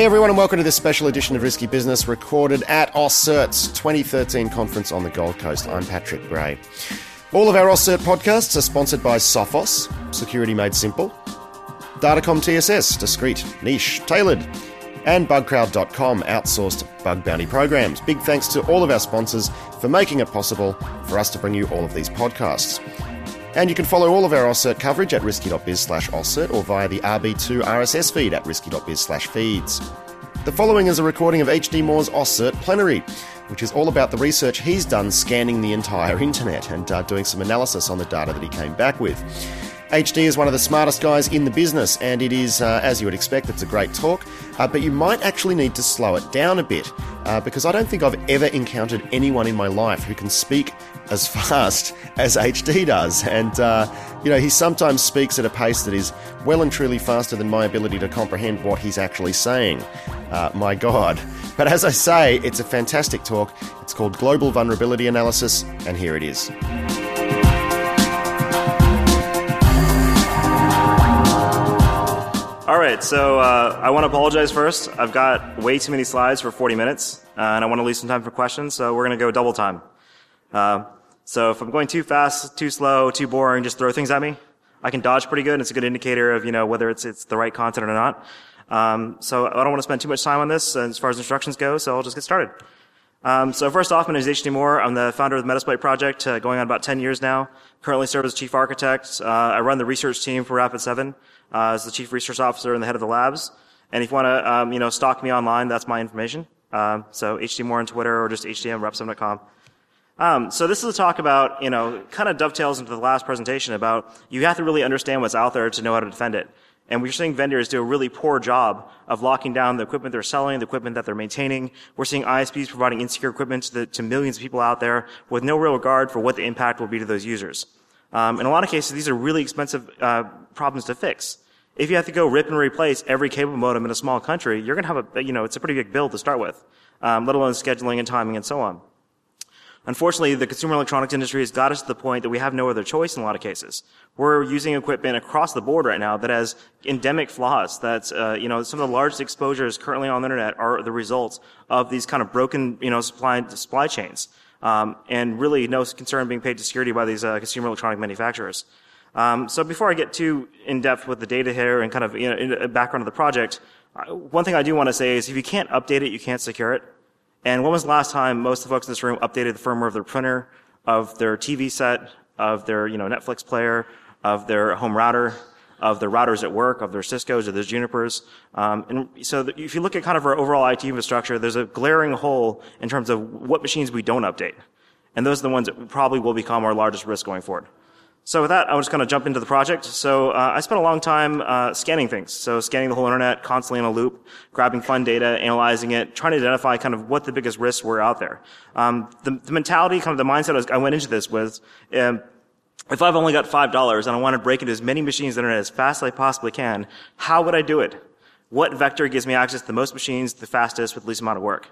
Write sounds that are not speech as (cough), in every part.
Hey everyone, and welcome to this special edition of Risky Business recorded at AusCert's 2013 conference on the Gold Coast. I'm Patrick Gray. All of our AusCert podcasts are sponsored by Sophos, security made simple, Datacom TSS, discreet, niche, tailored, and Bugcrowd.com, outsourced bug bounty programs. Big thanks to all of our sponsors for making it possible for us to bring you all of these podcasts. And you can follow all of our AusCert coverage at risky.biz slash AusCert or via the RB2 RSS feed at risky.biz slash feeds. The following is a recording of HD Moore's AusCert plenary, which is all about the research he's done scanning the entire internet and uh, doing some analysis on the data that he came back with. HD is one of the smartest guys in the business, and it is, uh, as you would expect, it's a great talk. Uh, but you might actually need to slow it down a bit, uh, because I don't think I've ever encountered anyone in my life who can speak as fast as HD does. And, uh, you know, he sometimes speaks at a pace that is well and truly faster than my ability to comprehend what he's actually saying. Uh, my God. But as I say, it's a fantastic talk. It's called Global Vulnerability Analysis, and here it is. All right, so uh, I want to apologize first. I've got way too many slides for 40 minutes, uh, and I want to leave some time for questions, so we're going to go double time. Uh, so if I'm going too fast, too slow, too boring, just throw things at me. I can dodge pretty good, and it's a good indicator of you know whether it's it's the right content or not. Um, so I don't want to spend too much time on this as far as instructions go, so I'll just get started. Um, so first off, my name is HD Moore. I'm the founder of the Metasploit project, uh, going on about 10 years now. Currently serve as chief architect. Uh, I run the research team for Rapid7 uh, as the chief research officer and the head of the labs. And if you want to, um, you know, stalk me online, that's my information. Um, so HD Moore on Twitter or just hdmrep7.com. Um, so this is a talk about, you know, kind of dovetails into the last presentation about you have to really understand what's out there to know how to defend it. And we're seeing vendors do a really poor job of locking down the equipment they're selling, the equipment that they're maintaining. We're seeing ISPs providing insecure equipment to, the, to millions of people out there with no real regard for what the impact will be to those users. Um, in a lot of cases, these are really expensive uh, problems to fix. If you have to go rip and replace every cable modem in a small country, you're going to have a, you know, it's a pretty big bill to start with, um, let alone scheduling and timing and so on. Unfortunately, the consumer electronics industry has got us to the point that we have no other choice in a lot of cases. We're using equipment across the board right now that has endemic flaws. That's, uh, you know, some of the largest exposures currently on the internet are the results of these kind of broken, you know, supply, supply chains. Um, and really no concern being paid to security by these uh, consumer electronic manufacturers. Um, so before I get too in depth with the data here and kind of you know, in the background of the project, uh, one thing I do want to say is if you can't update it, you can't secure it. And when was the last time most of the folks in this room updated the firmware of their printer, of their TV set, of their you know Netflix player, of their home router, of their routers at work, of their Cisco's or their Junipers. Um, and so if you look at kind of our overall IT infrastructure, there's a glaring hole in terms of what machines we don't update. And those are the ones that probably will become our largest risk going forward. So with that, I'm just going to jump into the project. So uh, I spent a long time uh, scanning things. So scanning the whole internet, constantly in a loop, grabbing fun data, analyzing it, trying to identify kind of what the biggest risks were out there. Um, the, the, mentality, kind of the mindset I, was, I went into this with, um, if I've only got five dollars and I want to break into as many machines on the internet as fast as I possibly can, how would I do it? What vector gives me access to the most machines, the fastest, with the least amount of work?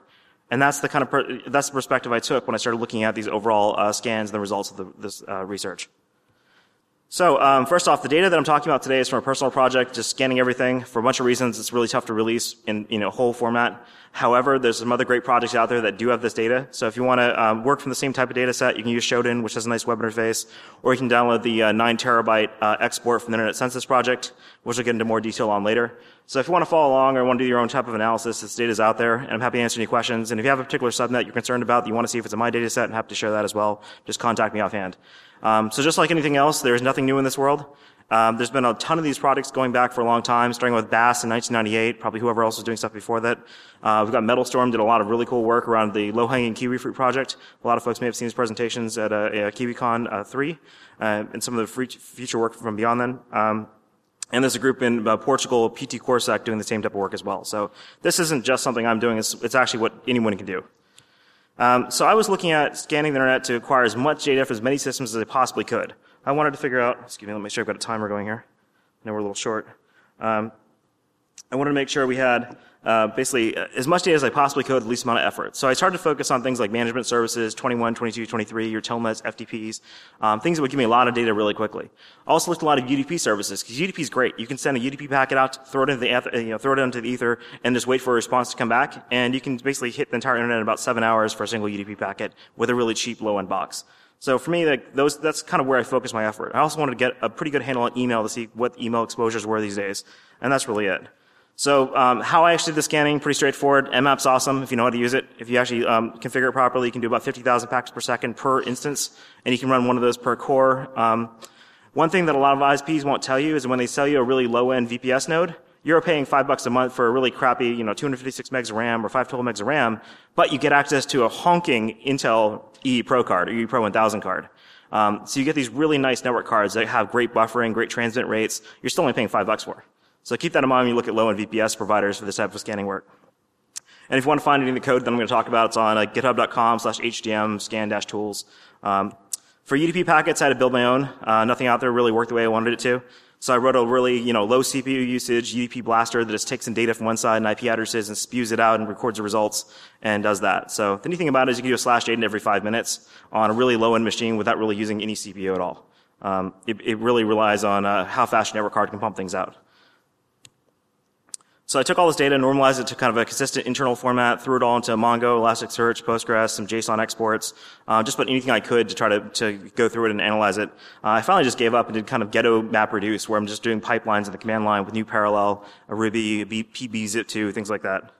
And that's the kind of per, that's the perspective I took when I started looking at these overall uh, scans and the results of the, this uh, research. So, um, first off, the data that I'm talking about today is from a personal project, just scanning everything. For a bunch of reasons, it's really tough to release in, you know, whole format. However, there's some other great projects out there that do have this data. So if you want to um, work from the same type of data set, you can use Shodan, which has a nice web interface, or you can download the uh, 9 terabyte uh, export from the Internet Census Project, which we'll get into more detail on later. So if you want to follow along or want to do your own type of analysis, this data is out there, and I'm happy to answer any questions. And if you have a particular subnet you're concerned about that you want to see if it's in my data set, I'm happy to share that as well. Just contact me offhand. Um, so just like anything else, there's nothing new in this world. Um, there's been a ton of these products going back for a long time, starting with Bass in 1998, probably whoever else was doing stuff before that. Uh, we've got Metlstorm did a lot of really cool work around the low-hanging kiwi fruit project. A lot of folks may have seen his presentations at uh, uh, KiwiCon uh, 3 uh, and some of the future work from beyond then. Um, and there's a group in uh, Portugal, PTCoreSec, doing the same type of work as well. So this isn't just something I'm doing, it's, it's actually what anyone can do. Um, so I was looking at scanning the internet to acquire as much data for as many systems as I possibly could. I wanted to figure out, excuse me, let me make sure I've got a timer going here. I know we're a little short. Um, I wanted to make sure we had uh, basically uh, as much data as I possibly could, the least amount of effort. So I started to focus on things like management services, 21, 22, 23, your telnets, FTPs, um, things that would give me a lot of data really quickly. I also looked at a lot of UDP services because UDP is great. You can send a UDP packet out, throw it into the you know, throw it into the ether, and just wait for a response to come back. And you can basically hit the entire internet in about seven hours for a single UDP packet with a really cheap low-end box. So for me, like those, that's kind of where I focus my effort. I also wanted to get a pretty good handle on email to see what email exposures were these days, and that's really it. So um, how I actually did the scanning, pretty straightforward. Nmap's awesome if you know how to use it. If you actually um, configure it properly, you can do about 50,000 packets per second per instance, and you can run one of those per core. Um, one thing that a lot of ISPs won't tell you is when they sell you a really low-end VPS node, you're paying five bucks a month for a really crappy, you know, 256 megs of RAM or 512 megs of RAM, but you get access to a honking Intel E Pro card or E Pro 1000 card. Um, so you get these really nice network cards that have great buffering, great transmit rates. You're still only paying five bucks for. So keep that in mind when you look at low-end VPS providers for this type of scanning work. And if you want to find any of the code that I'm going to talk about, it's on uh, github.com slash hdm scan-tools. Um, for UDP packets, I had to build my own. Uh, nothing out there really worked the way I wanted it to. So I wrote a really, you know, low CPU usage UDP blaster that just takes in data from one side and IP addresses and spews it out and records the results and does that. So the neat thing about it is you can do a slash data every five minutes on a really low-end machine without really using any CPU at all. Um, it, it, really relies on uh, how fast your network card can pump things out. So I took all this data, normalized it to kind of a consistent internal format, threw it all into Mongo, Elasticsearch, Postgres, some JSON exports, uh, just put anything I could to try to, to go through it and analyze it. Uh, I finally just gave up and did kind of ghetto map reduce, where I'm just doing pipelines in the command line with GNU parallel, a Ruby, a pbzip2, things like that.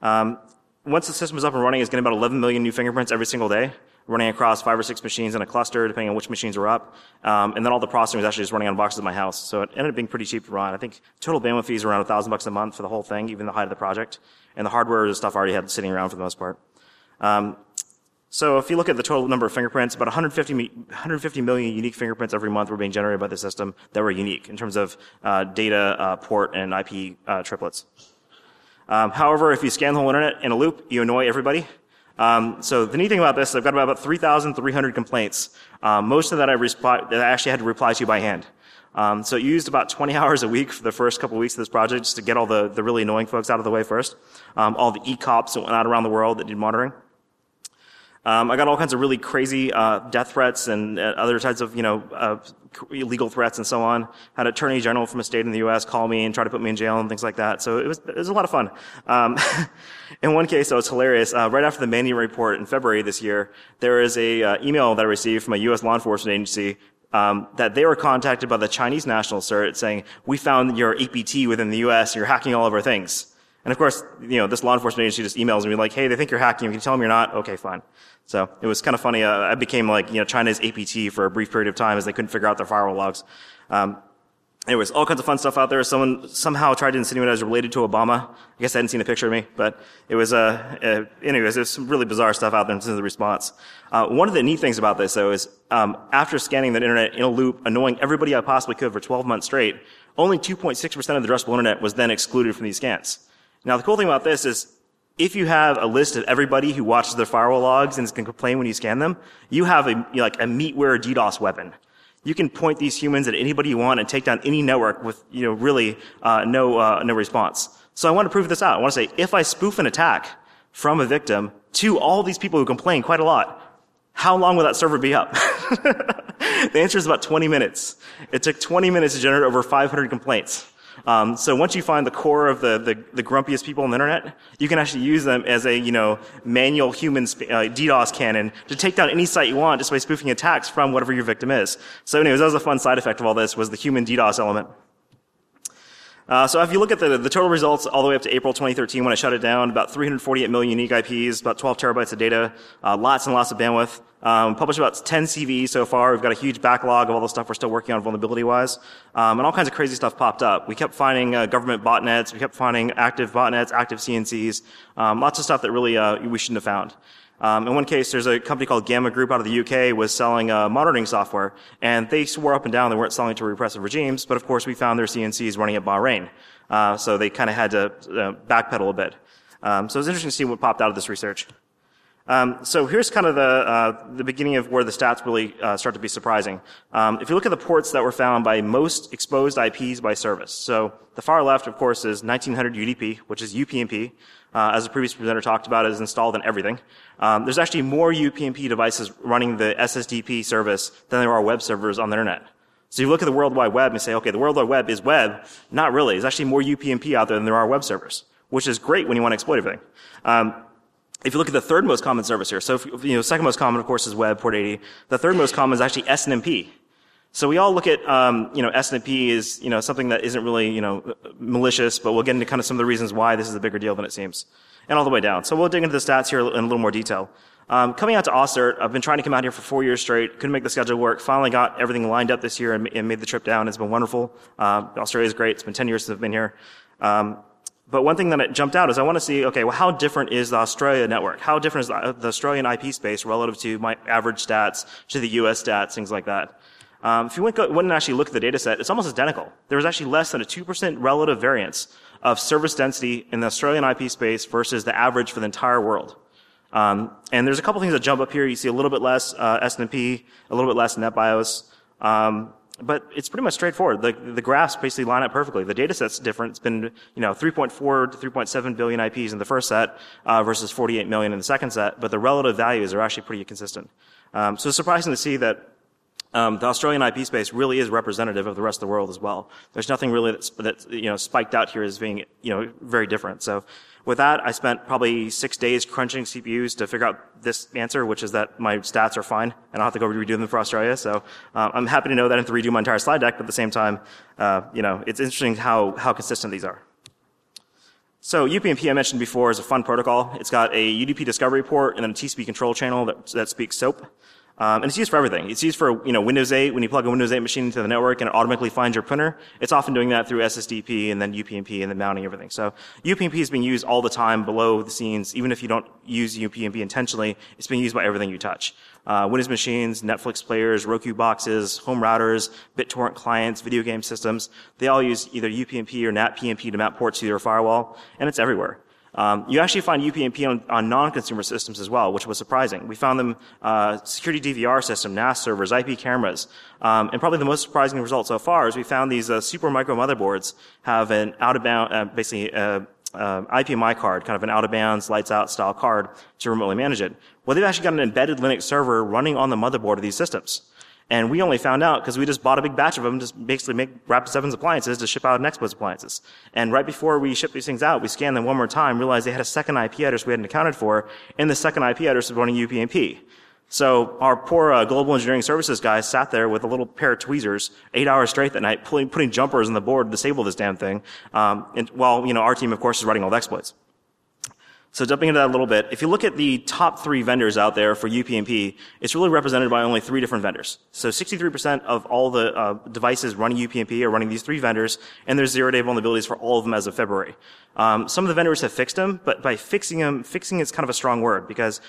Um, once the system is up and running, it's getting about 11 million new fingerprints every single day running across five or six machines in a cluster, depending on which machines are up. Um, and then all the processing was actually just running on boxes at my house. So it ended up being pretty cheap to run. I think total bandwidth fees were around a thousand bucks a month for the whole thing, even the height of the project. And the hardware and stuff I already had sitting around for the most part. Um, so if you look at the total number of fingerprints, about 150, 150 million unique fingerprints every month were being generated by the system that were unique in terms of uh, data, uh, port, and IP uh, triplets. Um, however, if you scan the whole internet in a loop, you annoy everybody. Um, so the neat thing about this, I've got about 3,300 complaints. Um, most of that I, resp- that I actually had to reply to by hand. Um, so it used about 20 (laughs) hours a week for the first couple of weeks of this project just to get all the, the really annoying folks out of the way first. Um, all the e-cops that went out around the world that did monitoring. Um, I got all kinds of really crazy uh, death threats and uh, other types of, you know, uh, threats and so on. Had attorney general from a state in the U.S. call me and try to put me in jail and things like that. So it was it was a lot of fun. Um, (laughs) in one case, it was hilarious. Uh, right after the Mandiant report in February this year, there is a uh, email that I received from a U.S. law enforcement agency um, that they were contacted by the Chinese National Cert saying, "We found your APT within the U.S. You're hacking all of our things." And of course, you know, this law enforcement agency just emails me like, hey, they think you're hacking. Can you tell them you're not? Okay, fine. So it was kind of funny. Uh, I became like, you know, China's APT for a brief period of time as they couldn't figure out their firewall logs. Um, anyways, all kinds of fun stuff out there. Someone somehow tried to insinuate I was related to Obama. I guess I hadn't seen a picture of me, but it was, uh, uh anyways, there's some really bizarre stuff out there in terms of the response. Uh, one of the neat things about this, though, is um, after scanning the internet in a loop, annoying everybody I possibly could for 12 months straight, only 2.6% of the addressable internet was then excluded from these scans. Now, the cool thing about this is if you have a list of everybody who watches their firewall logs and can complain when you scan them, you have a, like a meatware DDoS weapon. You can point these humans at anybody you want and take down any network with, you know, really, uh, no, uh, no response. So I want to prove this out. I want to say, if I spoof an attack from a victim to all these people who complain quite a lot, how long will that server be up? (laughs) the answer is about 20 minutes. It took 20 minutes to generate over 500 complaints. Um, so once you find the core of the, the, the, grumpiest people on the internet, you can actually use them as a, you know, manual human uh, DDoS cannon to take down any site you want just by spoofing attacks from whatever your victim is. So anyways, that was a fun side effect of all this was the human DDoS element. Uh, so if you look at the, the total results all the way up to April 2013 when I shut it down, about 348 million unique IPs, about 12 terabytes of data, uh, lots and lots of bandwidth. Um, published about 10 CVEs so far. We've got a huge backlog of all the stuff we're still working on vulnerability-wise. Um, and all kinds of crazy stuff popped up. We kept finding uh, government botnets. We kept finding active botnets, active CNCs. Um, lots of stuff that really uh, we shouldn't have found. Um, in one case, there's a company called Gamma Group out of the UK was selling uh, monitoring software, and they swore up and down they weren't selling to repressive regimes. But of course, we found their CNCs running at Bahrain, uh, so they kind of had to uh, backpedal a bit. Um, so it was interesting to see what popped out of this research. Um, so here's kind of the uh, the beginning of where the stats really uh, start to be surprising. Um, if you look at the ports that were found by most exposed IPs by service, so the far left, of course, is 1900 UDP, which is UPnP. Uh, as the previous presenter talked about, is installed in everything. Um, there's actually more UPnP devices running the SSDP service than there are web servers on the internet. So you look at the World Wide Web and say, okay, the World Wide Web is web. Not really. There's actually more UPnP out there than there are web servers, which is great when you want to exploit everything. If you look at the third most common service here, so if, you know, second most common, of course, is web, port 80. The third most common is actually SNMP. So we all look at, um, you know, SNMP is, you know, something that isn't really, you know, malicious, but we'll get into kind of some of the reasons why this is a bigger deal than it seems. And all the way down. So we'll dig into the stats here in a little more detail. Um, coming out to AusCert, I've been trying to come out here for four years straight. Couldn't make the schedule work. Finally got everything lined up this year and, and made the trip down. It's been wonderful. Uh, is great. It's been 10 years since I've been here. Um, but one thing that jumped out is I want to see, okay, well, how different is the Australia network? How different is the, Australian IP space relative to my average stats, to the US stats, things like that? Um, if you went, and actually look at the data set, it's almost identical. There was actually less than a 2% relative variance of service density in the Australian IP space versus the average for the entire world. Um, and there's a couple things that jump up here. You see a little bit less uh, SNMP, a little bit less NetBIOS. Um, but it's pretty much straightforward. The, the graphs basically line up perfectly. The data set's different. It's been, you know, 3.4 to 3.7 billion IPs in the first set uh, versus 48 million in the second set, but the relative values are actually pretty consistent. Um, so it's surprising to see that um, the Australian IP space really is representative of the rest of the world as well. There's nothing really that's, that you know spiked out here as being you know very different. So with that, I spent probably six days crunching CPUs to figure out this answer, which is that my stats are fine, and I don't have to go redo them for Australia. So uh, I'm happy to know that I to redo my entire slide deck, but at the same time, uh, you know, it's interesting how how consistent these are. So UPnP I mentioned before is a fun protocol. It's got a UDP discovery port and then a TCP control channel that, that speaks SOAP. Um, and it's used for everything. It's used for, you know, Windows 8. When you plug a Windows 8 machine into the network and it automatically finds your printer, it's often doing that through SSDP and then UPnP and then mounting everything. So UPnP is being used all the time below the scenes. Even if you don't use UPnP intentionally, it's being used by everything you touch. Uh, Windows machines, Netflix players, Roku boxes, home routers, BitTorrent clients, video game systems. They all use either UPnP or NAT-PMP to map ports to your firewall, and it's everywhere. Um, you actually find UPnP on, on, non-consumer systems as well, which was surprising. We found them uh, security DVR system, NAS servers, IP cameras, um, and probably the most surprising result so far is we found these uh, Supermicro motherboards have an out of bound, uh, basically a, uh, IPMI card, kind of an out of bounds, lights out style card to remotely manage it. Well, they've actually got an embedded Linux server running on the motherboard of these systems. And we only found out because we just bought a big batch of them to basically make Rapid7's appliances to ship out Nexpose appliances. And right before we shipped these things out, we scanned them one more time, realized they had a second IP address we hadn't accounted for, and the second IP address was running UPnP. So our poor uh, global engineering services guys sat there with a little pair of tweezers, eight hours straight that night, pulling, putting jumpers on the board to disable this damn thing. Um, and while you know our team, of course, is writing all the exploits. So jumping into that a little bit, if you look at the top three vendors out there for UPnP, it's really represented by only three different vendors. So 63% of all the uh, devices running UPnP are running these three vendors, and there's zero-day vulnerabilities for all of them as of February. Um, some of the vendors have fixed them, but by fixing them, fixing is kind of a strong word because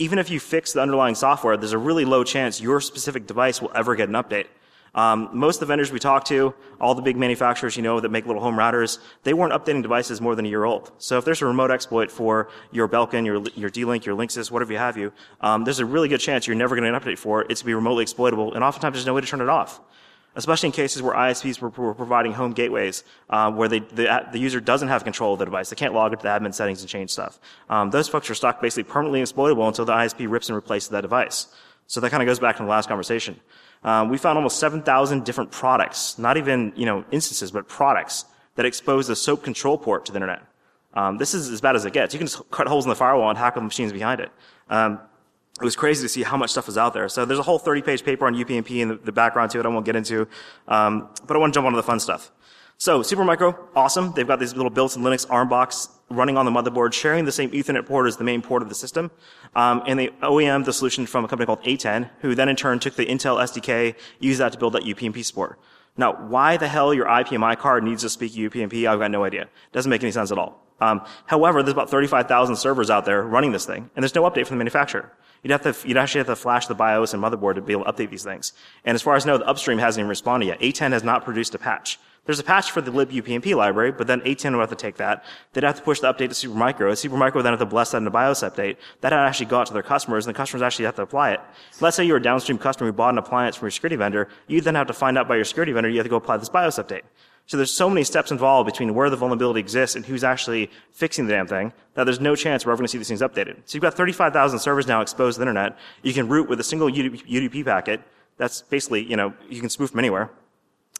even if you fix the underlying software, there's a really low chance your specific device will ever get an update. Um, most of the vendors we talk to, all the big manufacturers you know that make little home routers, they weren't updating devices more than a year old. So if there's a remote exploit for your Belkin, your your D-Link, your Linksys, whatever you have you, um, there's a really good chance you're never going to update for it. It's to be remotely exploitable, and oftentimes there's no way to turn it off. Especially in cases where ISPs were, were providing home gateways, uh, where they, the, the, user doesn't have control of the device. They can't log into the admin settings and change stuff. Um, those folks are stuck basically permanently exploitable until the ISP rips and replaces that device. So that kind of goes back to the last conversation. Um, we found almost 7,000 different products, not even, you know, instances, but products that expose the SOAP control port to the internet. Um, this is as bad as it gets. You can just cut holes in the firewall and hack the machines behind it. Um, it was crazy to see how much stuff was out there. So there's a whole 30-page paper on UPnP and the, the, background to it I won't get into. Um, but I want to jump onto the fun stuff. So Supermicro, awesome. They've got these little built-in Linux ARM box running on the motherboard, sharing the same Ethernet port as the main port of the system. Um, and they OEM the solution from a company called ATEN, who then in turn took the Intel SDK, used that to build that UPnP support. Now, why the hell your IPMI card needs to speak UPnP, I've got no idea. Doesn't make any sense at all. Um, however, there's about 35,000 servers out there running this thing, and there's no update from the manufacturer. You'd have to, you'd actually have to flash the BIOS and motherboard to be able to update these things. And as far as I know, the upstream hasn't even responded yet. ATEN has not produced a patch. There's a patch for the libupnp library, but then ATEN would have to take that. They'd have to push the update to Supermicro. Supermicro would then have to bless that in a BIOS update. That would actually got to their customers, and the customers actually have to apply it. Let's say you're a downstream customer who bought an appliance from your security vendor. You then have to find out by your security vendor you have to go apply this BIOS update. So there's so many steps involved between where the vulnerability exists and who's actually fixing the damn thing that there's no chance we're ever going to see these things updated. So you've got 35,000 servers now exposed to the internet. You can root with a single UDP packet. That's basically, you know, you can spoof from anywhere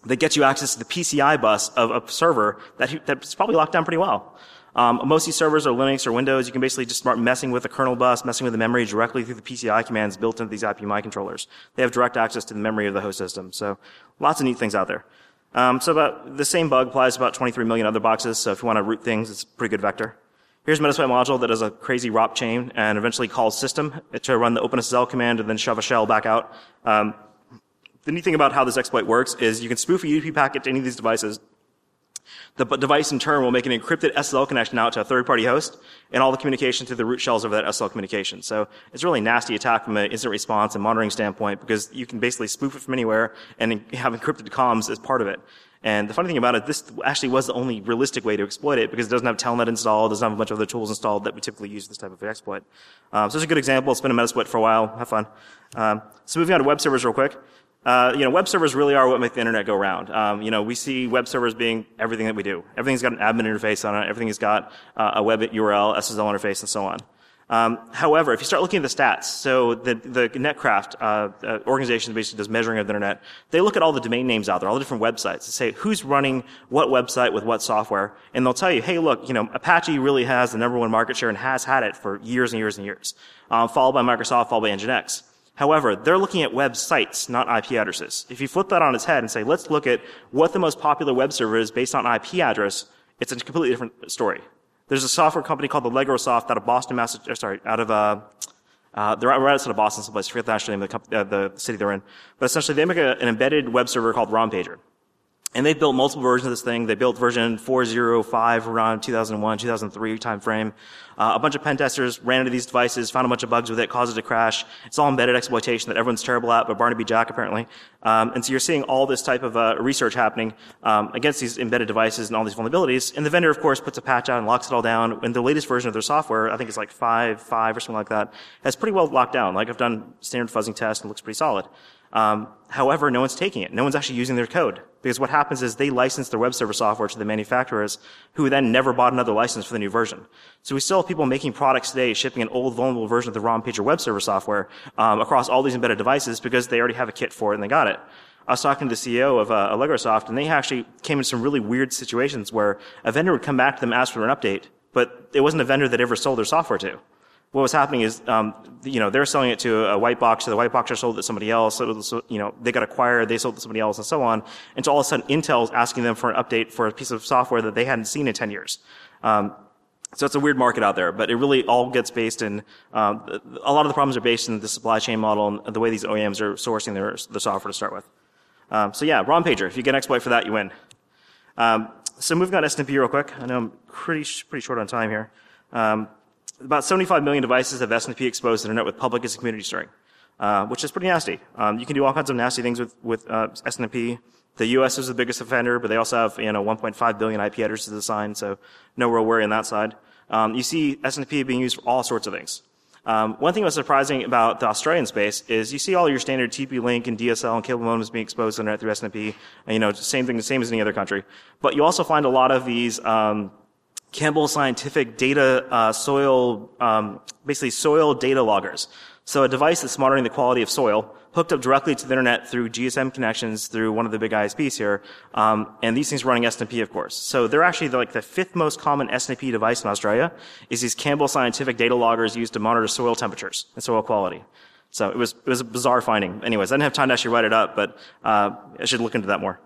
that gets you access to the PCI bus of a server that, that's probably locked down pretty well. Um, most of these servers are Linux or Windows. You can basically just start messing with the kernel bus, messing with the memory directly through the PCI commands built into these IPMI controllers. They have direct access to the memory of the host system. So lots of neat things out there. Um, so about the same bug applies to about 23 million other boxes. So if you want to root things, it's a pretty good vector. Here's a Metasploit module that does a crazy ROP chain and eventually calls system to run the OpenSSL command and then shove a shell back out. Um, the neat thing about how this exploit works is you can spoof a UDP packet to any of these devices. The device in turn will make an encrypted SSL connection out to a third-party host, and all the communication through the root shells over that SSL communication. So it's a really nasty attack from an instant response and monitoring standpoint because you can basically spoof it from anywhere and have encrypted comms as part of it. And the funny thing about it, this actually was the only realistic way to exploit it because it doesn't have Telnet installed, doesn't have a bunch of other tools installed that we typically use this type of exploit. Um, so it's a good example. It's been a Metasploit for a while. Have fun. Um, so moving on to web servers real quick. Uh, you know, web servers really are what make the internet go round. Um, you know, we see web servers being everything that we do. Everything's got an admin interface on it. Everything's got uh, a web URL, SSL interface, and so on. Um, however, if you start looking at the stats, so the, the Netcraft uh, uh, organization basically does measuring of the internet. They look at all the domain names out there, all the different websites, to say who's running what website with what software, and they'll tell you, hey, look, you know, Apache really has the number one market share and has had it for years and years and years, um, followed by Microsoft, followed by Nginx. However, they're looking at websites, not IP addresses. If you flip that on its head and say, let's look at what the most popular web server is based on IP address, it's a completely different story. There's a software company called the Allegrosoft out of Boston, Massachusetts, sorry, out of, uh, uh, they're right outside of Boston someplace. I forget the actual name of the, company, uh, the city they're in. But essentially, they make a, an embedded web server called ROMPager. And they've built multiple versions of this thing. They built version 4.05 around 2001, 2003 timeframe. Uh, a bunch of pen testers ran into these devices, found a bunch of bugs with it, caused it to crash. It's all embedded exploitation that everyone's terrible at, but Barnaby Jack apparently. Um, and so you're seeing all this type of uh, research happening um, against these embedded devices and all these vulnerabilities. And the vendor, of course, puts a patch out and locks it all down. And the latest version of their software, I think it's like 5.5 5 or something like that, has pretty well locked down. Like I've done standard fuzzing tests and it looks pretty solid. Um, however, no one's taking it. No one's actually using their code. Because what happens is they license their web server software to the manufacturers who then never bought another license for the new version. So we still have people making products today shipping an old vulnerable version of the ROMPager web server software um, across all these embedded devices because they already have a kit for it and they got it. I was talking to the CEO of uh, Allegrosoft, and they actually came in some really weird situations where a vendor would come back to them, ask for an update, but it wasn't a vendor that ever sold their software to what was happening is, um, you know, they're selling it to a white box, so the white box boxer sold to somebody else, so, you know, they got acquired, they sold it to somebody else, and so on. And so all of a sudden, Intel's asking them for an update for a piece of software that they hadn't seen in 10 years. Um, so it's a weird market out there, but it really all gets based in, um, a lot of the problems are based in the supply chain model and the way these OEMs are sourcing their, the software to start with. Um, so yeah, ROMPager. if you get an exploit for that, you win. Um, so moving on to SNMP real quick. I know I'm pretty, pretty short on time here. Um, about 75 million devices have SNMP exposed the internet with public as a community sharing, uh, which is pretty nasty. Um, you can do all kinds of nasty things with, with uh. The U.S. is the biggest offender, but they also have you know 1.5 billion IP addresses assigned, so no real worry on that side. Um, you see SNMP being used for all sorts of things. Um, one thing that's surprising about the Australian space is you see all your standard TP-Link and DSL and cable modems being exposed to the internet through and you know same thing, the same as any other country. But you also find a lot of these um, Campbell Scientific data uh, soil, um, basically soil data loggers. So a device that's monitoring the quality of soil, hooked up directly to the internet through GSM connections through one of the big ISPs here, um, and these things running SNMP, of course. So they're actually like the fifth most common SNMP device in Australia is these Campbell Scientific data loggers used to monitor soil temperatures and soil quality. So it was it was a bizarre finding. Anyways, I didn't have time to actually write it up, but uh, I should look into that more.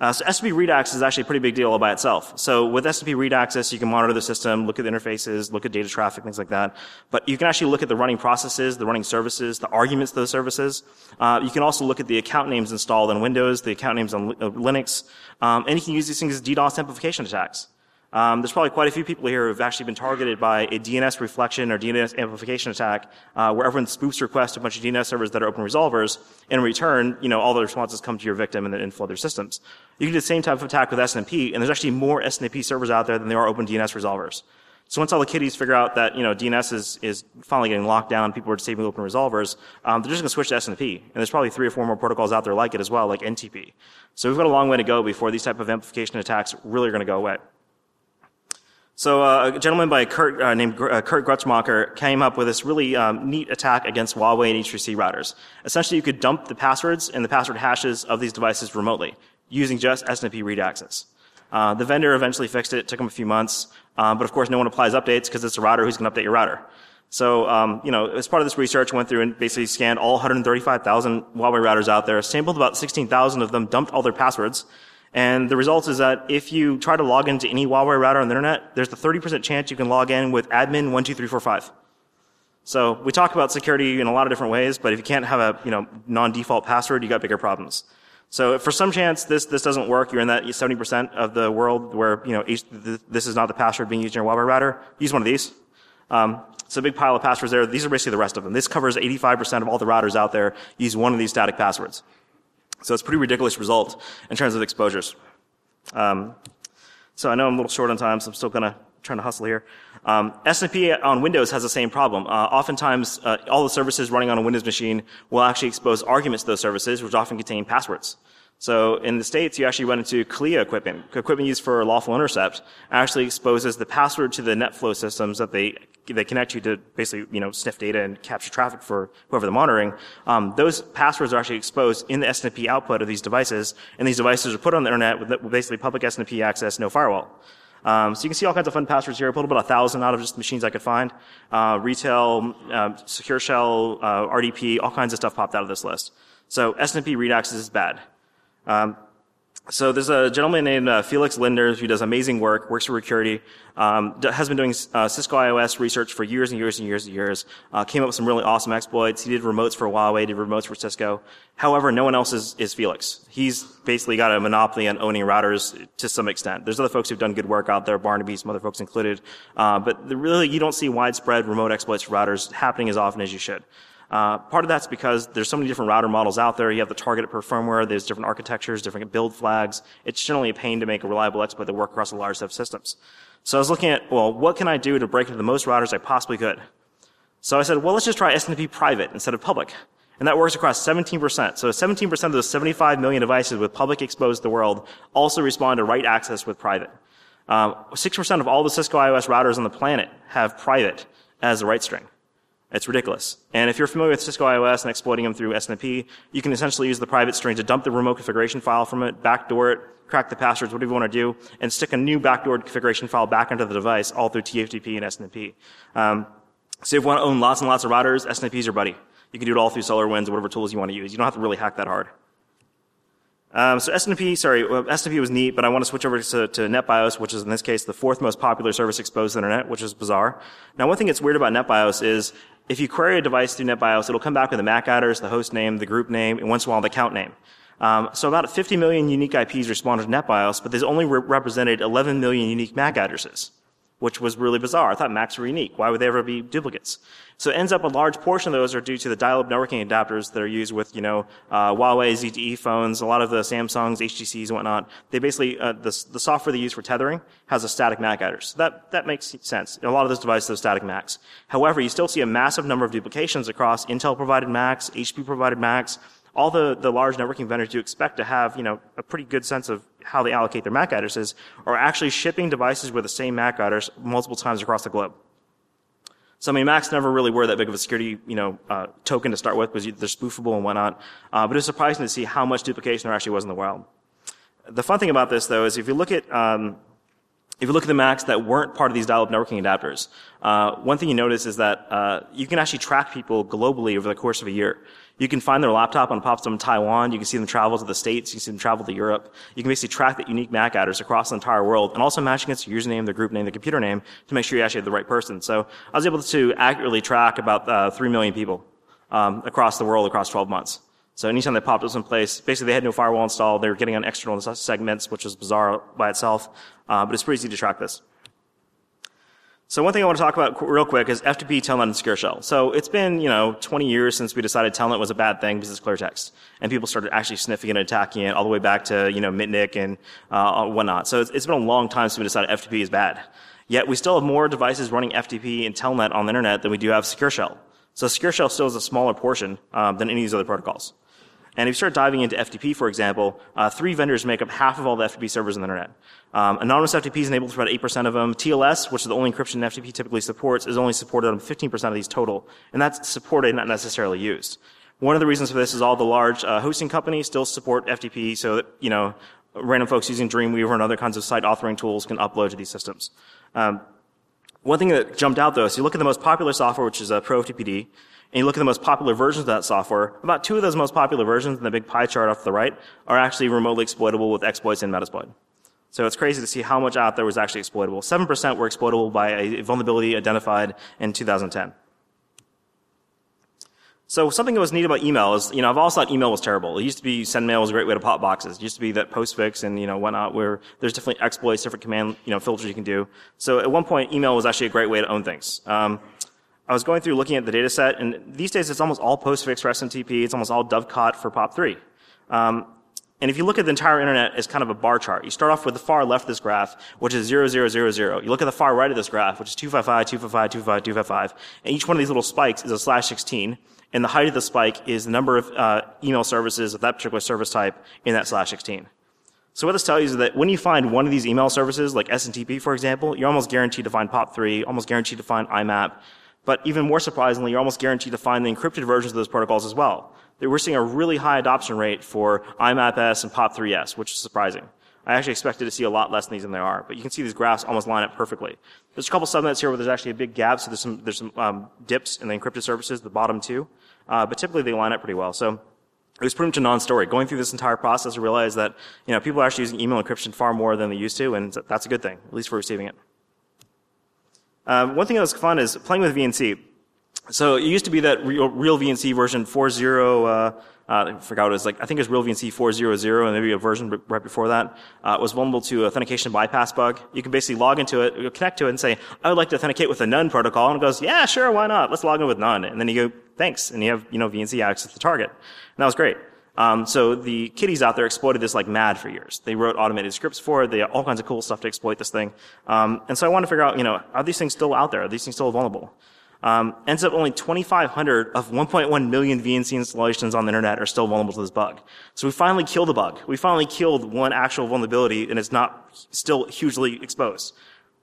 Uh, so read access is actually a pretty big deal all by itself. So with read access, you can monitor the system, look at the interfaces, look at data traffic, things like that. But you can actually look at the running processes, the running services, the arguments to those services. Uh, you can also look at the account names installed on Windows, the account names on uh, Linux, um, and you can use these things as DDoS amplification attacks. Um, there's probably quite a few people here who've actually been targeted by a DNS reflection or DNS amplification attack, uh, where everyone spoofs requests to a bunch of DNS servers that are open resolvers. And in return, you know, all the responses come to your victim and then inflow their systems. You can do the same type of attack with SNMP, and there's actually more SNMP servers out there than there are open DNS resolvers. So once all the kiddies figure out that you know DNS is, is finally getting locked down, people are disabling open resolvers, um, they're just going to switch to SNMP. And there's probably three or four more protocols out there like it as well, like NTP. So we've got a long way to go before these type of amplification attacks really are going to go away. So uh, a gentleman by Kurt, uh, named uh, Kurt Grutzmacher came up with this really um, neat attack against Huawei and H3C routers. Essentially, you could dump the passwords and the password hashes of these devices remotely using just SNMP read access. Uh, the vendor eventually fixed it. It took them a few months, uh, but of course, no one applies updates because it's a router who's going to update your router. So, um, you know, as part of this research, went through and basically scanned all 135,000 Huawei routers out there, sampled about 16,000 of them, dumped all their passwords, and the result is that if you try to log into any Huawei router on the internet, there's a 30% chance you can log in with admin 12345. So we talk about security in a lot of different ways, but if you can't have a, you know, non-default password, you got bigger problems. So if for some chance this, this doesn't work, you're in that 70% of the world where, you know, this is not the password being used in your Huawei router, use one of these. Um, it's a big pile of passwords there. These are basically the rest of them. This covers 85% of all the routers out there use one of these static passwords. So it's a pretty ridiculous result in terms of exposures. Um, so I know I'm a little short on time, so I'm still gonna trying to hustle here. Um, on Windows has the same problem. Uh, oftentimes, uh, all the services running on a Windows machine will actually expose arguments to those services, which often contain passwords. So in the States, you actually run into CALEA equipment. Equipment used for lawful intercept actually exposes the password to the NetFlow systems that they they connect you to basically, you know, sniff data and capture traffic for whoever they're monitoring. Um, those passwords are actually exposed in the SNMP output of these devices, and these devices are put on the internet with basically public SNMP access, no firewall. Um, so you can see all kinds of fun passwords here. I pulled about a thousand out of just machines I could find. Uh, retail, uh, secure shell, uh, RDP, all kinds of stuff popped out of this list. So read access is bad. Um, so there's a gentleman named uh, Felix Lindner who does amazing work, works for Recurity, um, has been doing uh, Cisco IOS research for years and years and years and years. Uh, came up with some really awesome exploits. He did remotes for Huawei, did remotes for Cisco. However, no one else is, is Felix. He's basically got a monopoly on owning routers to some extent. There's other folks who've done good work out there, Barnaby, some other folks included. Uh, but really, you don't see widespread remote exploits for routers happening as often as you should. Uh, part of that's because there's so many different router models out there. You have the targeted per firmware. There's different architectures, different build flags. It's generally a pain to make a reliable exploit that work across a large set of systems. So I was looking at, well, what can I do to break into the most routers I possibly could? So I said, well, let's just try SNMP private instead of public. And that works across 17%. So 17% of those 75 million devices with public exposed to the world also respond to write access with private. Um, 6% of all the Cisco IOS routers on the planet have private as the write string. It's ridiculous. And if you're familiar with Cisco IOS and exploiting them through SNMP, you can essentially use the private string to dump the remote configuration file from it, backdoor it, crack the passwords, whatever you want to do, and stick a new backdoor configuration file back into the device, all through TFTP and SNMP. Um, so if you want to own lots and lots of routers, SNMP is your buddy. You can do it all through SolarWinds or whatever tools you want to use. You don't have to really hack that hard. Um, so SNP, sorry, well, SNMP was neat, but I want to switch over to, to NetBIOS, which is in this case the fourth most popular service exposed to the internet, which is bizarre. Now, one thing that's weird about NetBIOS is if you query a device through NetBIOS, it'll come back with the MAC address, the host name, the group name, and once in a while the account name. Um, so about 50 million unique IPs responded to NetBIOS, but there's only re- represented 11 million unique MAC addresses which was really bizarre. I thought Macs were unique. Why would they ever be duplicates? So it ends up a large portion of those are due to the dial-up networking adapters that are used with, you know, uh, Huawei ZTE phones, a lot of the Samsungs, HTCs and whatnot. They basically, uh, the, the software they use for tethering has a static MAC address. So that, that makes sense. A lot of those devices have static MACs. However, you still see a massive number of duplications across Intel provided Macs, HP provided Macs, all the, the large networking vendors you expect to have, you know, a pretty good sense of how they allocate their MAC addresses are actually shipping devices with the same MAC address multiple times across the globe. So I mean, Macs never really were that big of a security, you know, uh, token to start with because they're spoofable and whatnot. Uh, but it's surprising to see how much duplication there actually was in the wild. The fun thing about this, though, is if you look at um, if you look at the Macs that weren't part of these dial-up networking adapters, uh, one thing you notice is that uh, you can actually track people globally over the course of a year. You can find their laptop on pops in Taiwan. You can see them travel to the States. You can see them travel to Europe. You can basically track the unique MAC address across the entire world and also match against your username, the group name, the computer name to make sure you actually have the right person. So I was able to accurately track about uh, 3 million people um, across the world across 12 months. So anytime they popped those in place, basically they had no firewall installed. They were getting on external segments, which was bizarre by itself. Uh, but it's pretty easy to track this. So one thing I want to talk about real quick is FTP, Telnet, and Secure Shell. So it's been, you know, 20 years since we decided Telnet was a bad thing because it's clear text. And people started actually sniffing and attacking it all the way back to, you know, Mitnick and uh, whatnot. So it's, it's been a long time since we decided FTP is bad. Yet we still have more devices running FTP and Telnet on the internet than we do have Secure Shell. So Secure Shell still is a smaller portion um, than any of these other protocols. And if you start diving into FTP, for example, uh, three vendors make up half of all the FTP servers on the internet. Um, anonymous FTP is enabled for about 8% of them. TLS, which is the only encryption FTP typically supports, is only supported on 15% of these total. And that's supported, not necessarily used. One of the reasons for this is all the large uh, hosting companies still support FTP so that, you know, random folks using Dreamweaver and other kinds of site authoring tools can upload to these systems. Um, one thing that jumped out though is you look at the most popular software, which is uh, ProFTPD, and you look at the most popular versions of that software, about two of those most popular versions in the big pie chart off to the right are actually remotely exploitable with exploits and Metasploit. So it's crazy to see how much out there was actually exploitable. 7% were exploitable by a vulnerability identified in 2010. So something that was neat about email is, you know, I've always thought email was terrible. It used to be SendMail was a great way to pop boxes. It used to be that postfix and, you know, whatnot where there's different exploits, different command, you know, filters you can do. So at one point, email was actually a great way to own things. Um, I was going through looking at the data set, and these days it's almost all postfix for SMTP. It's almost all dovecot for POP3. Um, and if you look at the entire internet as kind of a bar chart, you start off with the far left of this graph, which is 0000. You look at the far right of this graph, which is 255, 255, 255, 255. And each one of these little spikes is a slash 16. And the height of the spike is the number of uh, email services of that particular service type in that slash 16. So what this tells you is that when you find one of these email services, like SMTP, for example, you're almost guaranteed to find POP3, almost guaranteed to find IMAP. But even more surprisingly, you're almost guaranteed to find the encrypted versions of those protocols as well. We're seeing a really high adoption rate for IMAP-S and POP3S, which is surprising. I actually expected to see a lot less than these than there are, but you can see these graphs almost line up perfectly. There's a couple subnets here where there's actually a big gap, so there's some, there's some um, dips in the encrypted services, the bottom two. Uh, but typically they line up pretty well. So it was pretty much a non-story. Going through this entire process, I realized that you know people are actually using email encryption far more than they used to, and that's a good thing, at least for receiving it. Um, one thing that was fun is playing with VNC. So it used to be that real, RealVNC version 4.0, uh, uh, I forgot what it was like, I think it was RealVNC 4.0.0 and maybe a version right before that, uh, was vulnerable to authentication bypass bug. You can basically log into it, connect to it and say, I would like to authenticate with the none protocol. And it goes, yeah, sure, why not? Let's log in with none. And then you go, thanks. And you have, you know, VNC access to the target. And that was great. Um, so the kiddies out there exploited this like mad for years. They wrote automated scripts for it. They all kinds of cool stuff to exploit this thing. Um, and so I wanted to figure out, you know, are these things still out there? Are these things still vulnerable? Um, ends up only 2,500 of 1.1 million VNC installations on the internet are still vulnerable to this bug. So we finally killed the bug. We finally killed one actual vulnerability, and it's not still hugely exposed.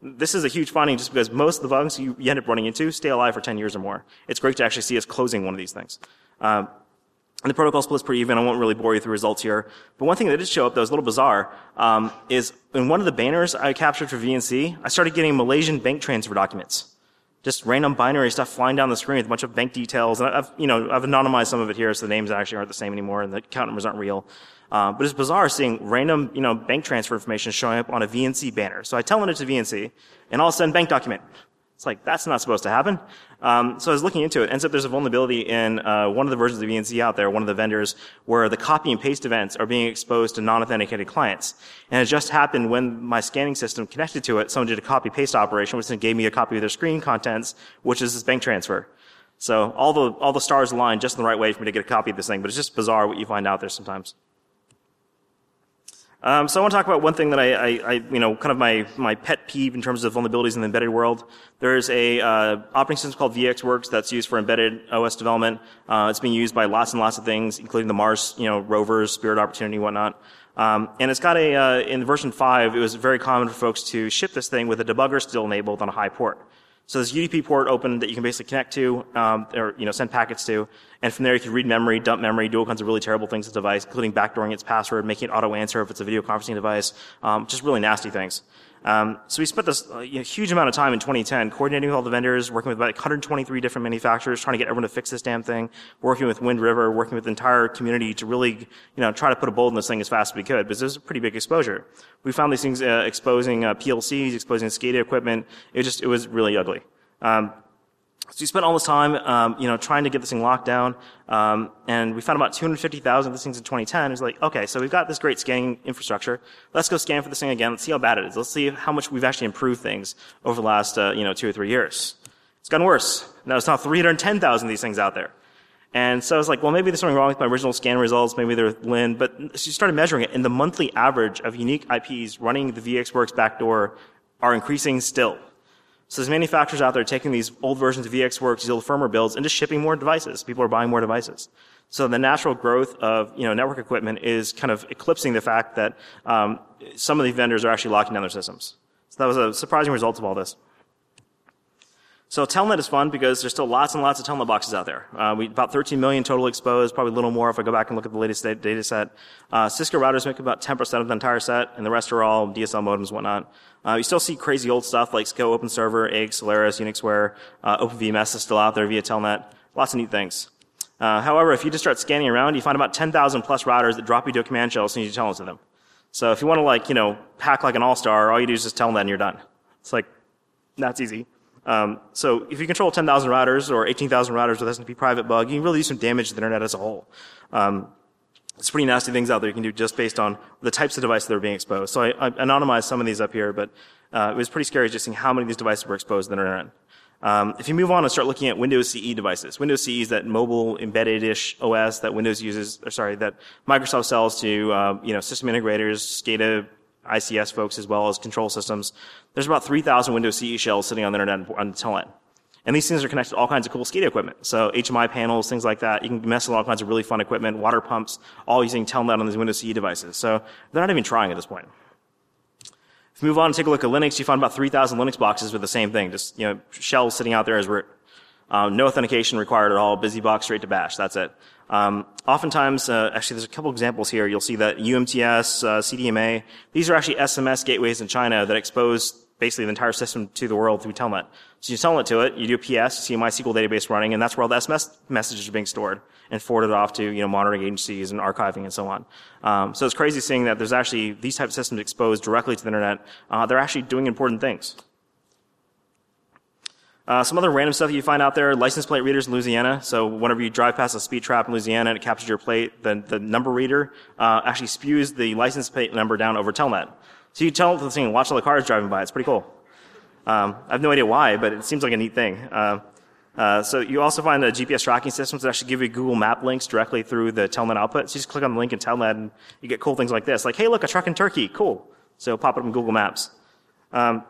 This is a huge finding just because most of the bugs you, end up running into stay alive for 10 years or more. It's great to actually see us closing one of these things. Um, and the protocol split's pretty even. I won't really bore you with the results here. But one thing that did show up that was a little bizarre um, is in one of the banners I captured for VNC, I started getting Malaysian bank transfer documents just random binary stuff flying down the screen with a bunch of bank details. And I've, you know, I've anonymized some of it here, so the names actually aren't the same anymore, and the account numbers aren't real. Uh, but it's bizarre seeing random, you know, bank transfer information showing up on a VNC banner. So I tell it to VNC, and a sudden, bank document. It's like, that's not supposed to happen. Um, so I was looking into it. Ends up there's a vulnerability in uh, one of the versions of VNC out there, one of the vendors, where the copy and paste events are being exposed to non-authenticated clients. And it just happened when my scanning system connected to it, someone did a copy paste operation, which then gave me a copy of their screen contents, which is this bank transfer. So all the all the stars aligned just in the right way for me to get a copy of this thing, but it's just bizarre what you find out there sometimes. Um, so I want to talk about one thing that I, I, I, you know, kind of my, my pet peeve in terms of vulnerabilities in the embedded world. There's a uh, operating system called VxWorks that's used for embedded OS development. Uh, it's being used by lots and lots of things, including the Mars, you know, rovers, Spirit Opportunity, whatnot. Um, and it's got a uh, in version five, it was very common for folks to ship this thing with a debugger still enabled on a high port. So there's UDP port open that you can basically connect to, um, or you know, send packets to, and from there you can read memory, dump memory, do all kinds of really terrible things with the device, including backdooring its password, making it auto answer if it's a video conferencing device, um, just really nasty things. Um, so we spent this uh, you know, huge amount of time in 2010 coordinating with all the vendors, working with about 123 different manufacturers, trying to get everyone to fix this damn thing, working with Wind River, working with the entire community to really, you know, try to put a bolt in this thing as fast as we could, because it was a pretty big exposure. We found these things uh, exposing uh, PLCs, exposing SCADA equipment. It just, it was really ugly. Um, So we spent all this time, um, you know, trying to get this thing locked down, um, and we found about 250,000 of these things in 2010. It was like, okay, so we've got this great scanning infrastructure. Let's go scan for this thing again. Let's see how bad it is. Let's see how much we've actually improved things over the last, uh, you know, two or three years. It's gotten worse. Now it's now 310,000 of these things out there. And so I was like, well, maybe there's something wrong with my original scan results. Maybe they're Lin. But she started measuring it, and the monthly average of unique IPs running the VxWorks backdoor are increasing still. So there's manufacturers out there taking these old versions of VxWorks, these old firmware builds, and just shipping more devices. People are buying more devices. So the natural growth of you know network equipment is kind of eclipsing the fact that um, some of these vendors are actually locking down their systems. So that was a surprising result of all this. So Telnet is fun because there's still lots and lots of Telnet boxes out there. Uh, we about 13 million total exposed, probably a little more if I go back and look at the latest data set. Uh, Cisco routers make about 10% of the entire set, and the rest are all DSL modems and whatnot. Uh, you still see crazy old stuff like Cisco Open Server, AIX, Solaris, UnixWare, uh, OpenVMS is still out there via Telnet. Lots of neat things. Uh, however, if you just start scanning around, you find about 10,000 plus routers that drop you to a command shell as soon as you telnet to them. So if you want to like, you know, hack like an all-star, all you do is just tell them that and you're done. It's like, that's easy. Um, so if you control 10,000 routers or 18,000 routers with SNMP private bug, you can really do some damage to the internet as a whole. Um, it's pretty nasty things out there you can do just based on the types of devices that are being exposed. So I, I anonymized some of these up here, but uh, it was pretty scary just seeing how many of these devices were exposed to the internet. Um, if you move on and start looking at Windows CE devices, Windows CE is that mobile embedded-ish OS that Windows uses, or sorry, that Microsoft sells to uh, you know system integrators, SCADA ICS folks as well as control systems. There's about 3,000 Windows CE shells sitting on the internet on Telnet. And these things are connected to all kinds of cool SCADA equipment. So HMI panels, things like that. You can mess with all kinds of really fun equipment, water pumps, all using Telnet on these Windows CE devices. So they're not even trying at this point. If you move on and take a look at Linux, you find about 3,000 Linux boxes with the same thing, just, you know, shells sitting out there as root. Um, no authentication required at all, BusyBox straight to bash, that's it. Um, oftentimes, uh, actually, there's a couple examples here. You'll see that UMTS, uh, CDMA, these are actually SMS gateways in China that expose basically the entire system to the world through Telnet. So you telnet to it, you do a PS, you see a MySQL database running, and that's where all the SMS messages are being stored and forwarded off to you know monitoring agencies and archiving and so on. Um, so it's crazy seeing that there's actually these types of systems exposed directly to the internet. Uh, they're actually doing important things. Uh, some other random stuff that you find out there, license plate readers in Louisiana. So whenever you drive past a speed trap in Louisiana and it captures your plate, the, the number reader uh, actually spews the license plate number down over Telnet. So you tell the thing, watch all the cars driving by. It's pretty cool. Um, I have no idea why, but it seems like a neat thing. Uh, uh, so you also find the GPS tracking systems that actually give you Google Map links directly through the Telnet output. So you just click on the link in Telnet and you get cool things like this. Like, hey, look, a truck in Turkey. Cool. So pop it up in Google Maps. Um,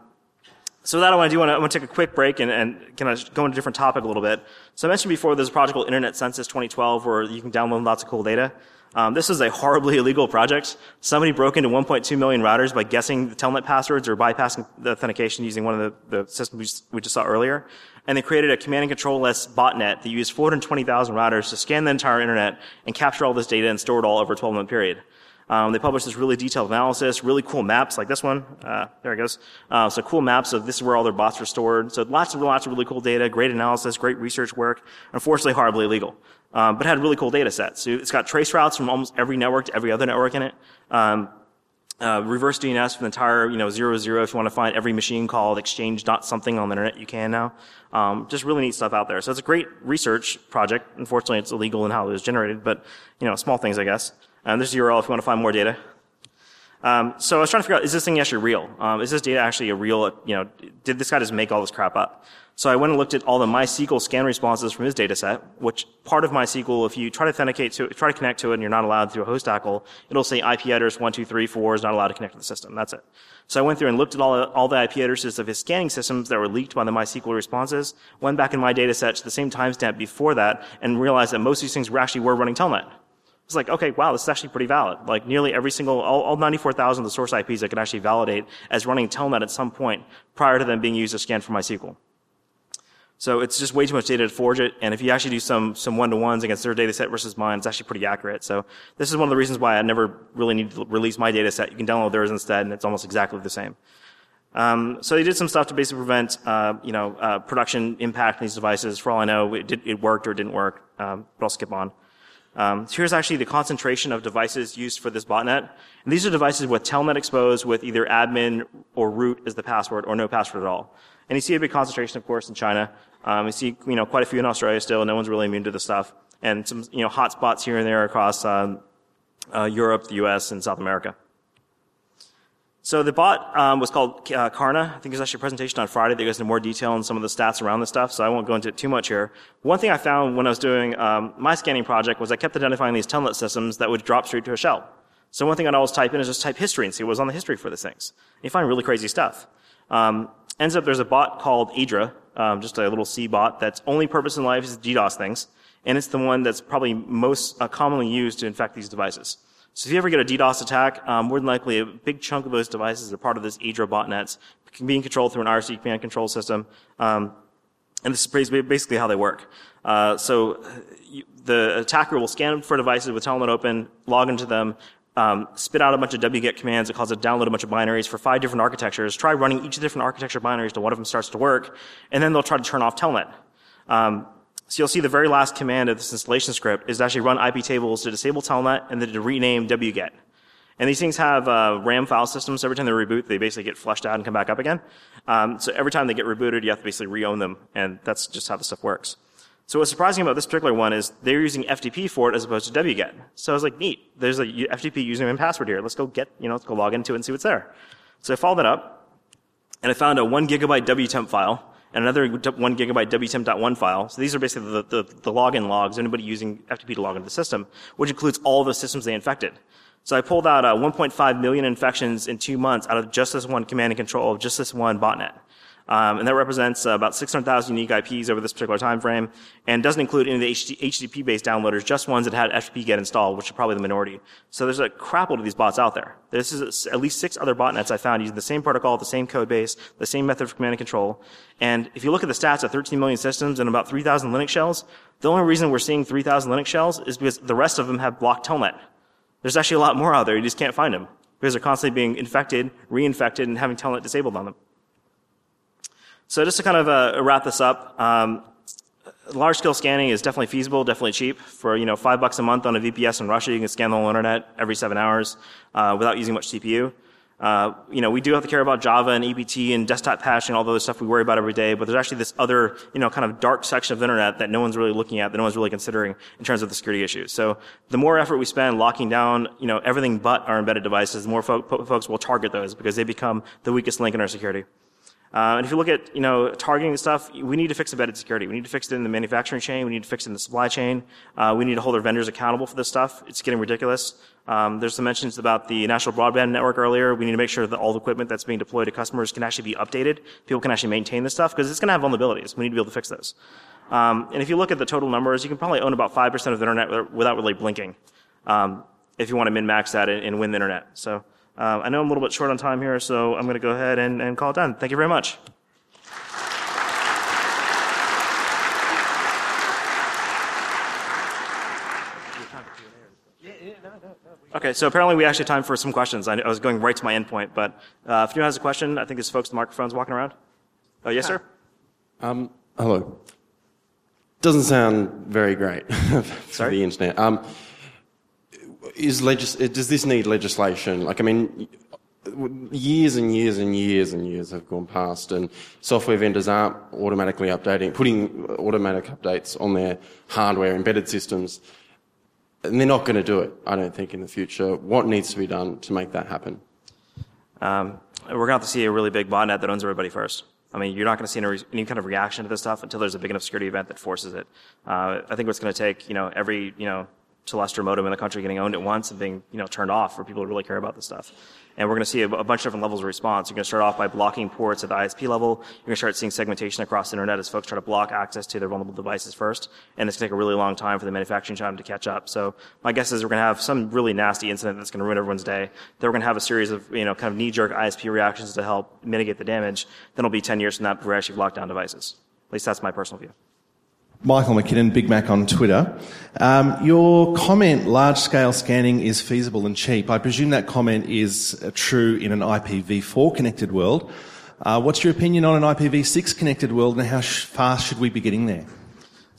so that I want to do, I want to take a quick break and, and kind of go into a different topic a little bit. So I mentioned before there's a project called Internet Census 2012 where you can download lots of cool data. Um, this is a horribly (laughs) illegal project. Somebody broke into 1.2 million routers by guessing the telnet passwords or bypassing the authentication using one of the, the systems we just, we just saw earlier. And they created a command and control-less botnet that used 420,000 routers to scan the entire internet and capture all this data and store it all over a 12-month period. Um, they published this really detailed analysis, really cool maps like this one. Uh, there it goes. Uh, so cool maps of this is where all their bots are stored. So lots of lots of really cool data, great analysis, great research work. Unfortunately, horribly illegal, um, but had really cool data sets. So it's got trace routes from almost every network to every other network in it. Um, uh, reverse DNS for the entire, you know, zero zero. If you want to find every machine called exchange dot something on the internet, you can now. Um, just really neat stuff out there. So it's a great research project. Unfortunately, it's illegal in how it was generated, but you know, small things, I guess. And there's a URL if you want to find more data. Um, so I was trying to figure out, is this thing actually real? Um, is this data actually a real, you know, did this guy just make all this crap up? So I went and looked at all the MySQL scan responses from his data set, which part of MySQL, if you try to authenticate to try to connect to it and you're not allowed through a host ACL, it'll say IP address 1234 is not allowed to connect to the system. That's it. So I went through and looked at all, all the IP addresses of his scanning systems that were leaked by the MySQL responses, went back in my data set to the same timestamp before that, and realized that most of these things were actually were running Telnet. It's like, okay, wow, this is actually pretty valid. Like nearly every single, all, all 94,000 of the source IPs I can actually validate as running Telnet at some point prior to them being used to scan for MySQL. So it's just way too much data to forge it. And if you actually do some, some one-to-ones against their data set versus mine, it's actually pretty accurate. So this is one of the reasons why I never really need to release my data set. You can download theirs instead and it's almost exactly the same. Um, so they did some stuff to basically prevent, uh, you know, uh, production impact on these devices. For all I know, it, did, it worked or it didn't work. Um, but I'll skip on. Um, so here's actually the concentration of devices used for this botnet. And these are devices with telnet exposed with either admin or root as the password or no password at all. And you see a big concentration, of course, in China. Um, you see, you know, quite a few in Australia still. No one's really immune to this stuff. And some, you know, hot spots here and there across um, uh, Europe, the U.S., and South America. So the bot um, was called uh, Carna. I think there's actually a presentation on Friday that goes into more detail on some of the stats around this stuff, so I won't go into it too much here. One thing I found when I was doing um, my scanning project was I kept identifying these telnet systems that would drop straight to a shell. So one thing I'd always type in is just type history and see what was on the history for these things. And you find really crazy stuff. Um, ends up there's a bot called Aidra, um, just a little C bot that's only purpose in life is DDoS things, and it's the one that's probably most uh, commonly used to infect these devices. So if you ever get a DDoS attack, um, more than likely a big chunk of those devices are part of this Aidra botnets, being controlled through an IRC command control system. Um, and this is basically how they work. Uh, so you, the attacker will scan for devices with Telnet open, log into them, um, spit out a bunch of wget commands that cause it to download a bunch of binaries for five different architectures, try running each of the different architecture binaries till one of them starts to work, and then they'll try to turn off Telnet. Um, so you'll see the very last command of this installation script is to actually run IP tables to disable telnet and then to rename wget. And these things have uh, RAM file systems. Every time they reboot, they basically get flushed out and come back up again. Um, so every time they get rebooted, you have to basically re-own them, and that's just how the stuff works. So what's surprising about this particular one is they're using FTP for it as opposed to wget. So I was like, neat. There's a FTP username and password here. Let's go get, you know, let's go log into it and see what's there. So I followed that up, and I found a one gigabyte wtmp file and another one gigabyte wtmp.1 file. So these are basically the, the, the login logs, anybody using FTP to log into the system, which includes all the systems they infected. So I pulled out uh, 1.5 million infections in two months out of just this one command and control of just this one botnet. Um, and that represents uh, about 600,000 unique IPs over this particular time frame, and doesn't include any of the HTTP-based downloaders, just ones that had FTP get installed, which are probably the minority. So there's a crapload of these bots out there. This is at least six other botnets I found using the same protocol, the same code base, the same method of command and control. And if you look at the stats of 13 million systems and about 3,000 Linux shells, the only reason we're seeing 3,000 Linux shells is because the rest of them have blocked telnet. There's actually a lot more out there. You just can't find them because they're constantly being infected, reinfected, and having telnet disabled on them. So just to kind of uh, wrap this up, um, large scale scanning is definitely feasible, definitely cheap. For you know five bucks a month on a VPS in Russia, you can scan the whole internet every seven hours uh, without using much CPU. Uh, you know, we do have to care about Java and EBT and desktop patching, and all the other stuff we worry about every day, but there's actually this other, you know, kind of dark section of the internet that no one's really looking at, that no one's really considering in terms of the security issues. So the more effort we spend locking down, you know, everything but our embedded devices, the more fo- folks will target those because they become the weakest link in our security. Uh, and if you look at, you know, targeting stuff, we need to fix embedded security. We need to fix it in the manufacturing chain. We need to fix it in the supply chain. Uh, we need to hold our vendors accountable for this stuff. It's getting ridiculous. Um, there's some mentions about the national broadband network earlier. We need to make sure that all the equipment that's being deployed to customers can actually be updated. People can actually maintain this stuff because it's going to have vulnerabilities. We need to be able to fix those. Um, and if you look at the total numbers, you can probably own about 5% of the internet without really blinking. Um, if you want to min-max that and, and win the internet. So, uh, I know I'm a little bit short on time here, so I'm going to go ahead and, and call it done. Thank you very much. Okay, so apparently we actually have time for some questions. I, was going right to my endpoint, but uh, if anyone has a question, I think there's folks with microphones walking around. Oh, yes, sir? Um, hello. Doesn't sound very great (laughs) for Sorry? the internet. Um, is legis- does this need legislation? Like, I mean, years and years and years and years have gone past, and software vendors aren't automatically updating, putting automatic updates on their hardware, embedded systems, and they're not going to do it. I don't think in the future. What needs to be done to make that happen? Um, we're going to have to see a really big botnet that owns everybody first. I mean, you're not going to see any, any, kind of reaction to this stuff until there's a big enough security event that forces it. Uh, I think what's going to take, you know, every, you know, Telstra modem in the country getting owned at once and being, you know, turned off for people who really care about this stuff. And we're going to see a, a bunch of different levels of response. You're going to start off by blocking ports at the ISP level. You're going to start seeing segmentation across the internet as folks try to block access to their vulnerable devices first. And it's going to take a really long time for the manufacturing time to catch up. So my guess is we're going to have some really nasty incident that's going to ruin everyone's day. Then we're going to have a series of, you know, kind of knee-jerk ISP reactions to help mitigate the damage. Then it'll be 10 years from that before we actually lock down devices. At least that's my personal view. Michael McKinnon, Big Mac on Twitter. Um, your comment, large scale scanning is feasible and cheap. I presume that comment is uh, true in an IPv4 connected world. Uh, what's your opinion on an IPv6 connected world and how sh- fast should we be getting there?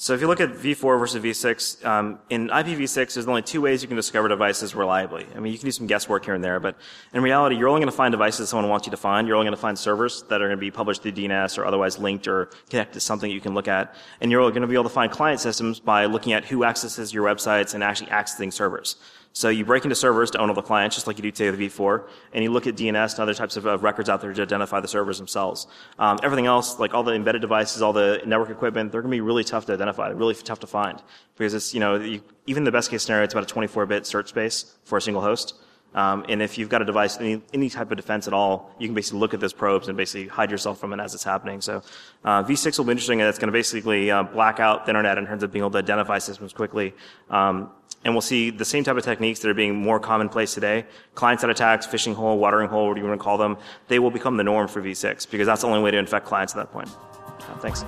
So if you look at v4 versus v6, um, in IPv6, there's only two ways you can discover devices reliably. I mean, you can do some guesswork here and there, but in reality, you're only going to find devices someone wants you to find. You're only going to find servers that are going to be published through DNS or otherwise linked or connected to something you can look at. And you're going to be able to find client systems by looking at who accesses your websites and actually accessing servers. So you break into servers to own all the clients, just like you do today with v4, and you look at DNS and other types of uh, records out there to identify the servers themselves. Um, everything else, like all the embedded devices, all the network equipment, they're going to be really tough to identify, really tough to find, because it's you know you, even the best case scenario, it's about a 24-bit search space for a single host. Um, and if you've got a device, any, any type of defense at all, you can basically look at those probes and basically hide yourself from it as it's happening. So uh, V6 will be interesting, and it's going to basically uh, black out the internet in terms of being able to identify systems quickly. Um, and we'll see the same type of techniques that are being more commonplace today. Client-side attacks, phishing hole, watering hole, whatever you want to call them, they will become the norm for V6 because that's the only way to infect clients at that point. Uh, thanks.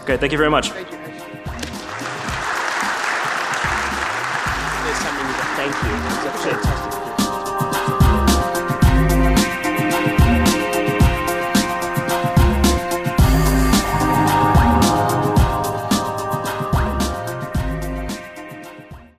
Okay, thank you very much. Thank you. There's something with a thank you. It's a fantastic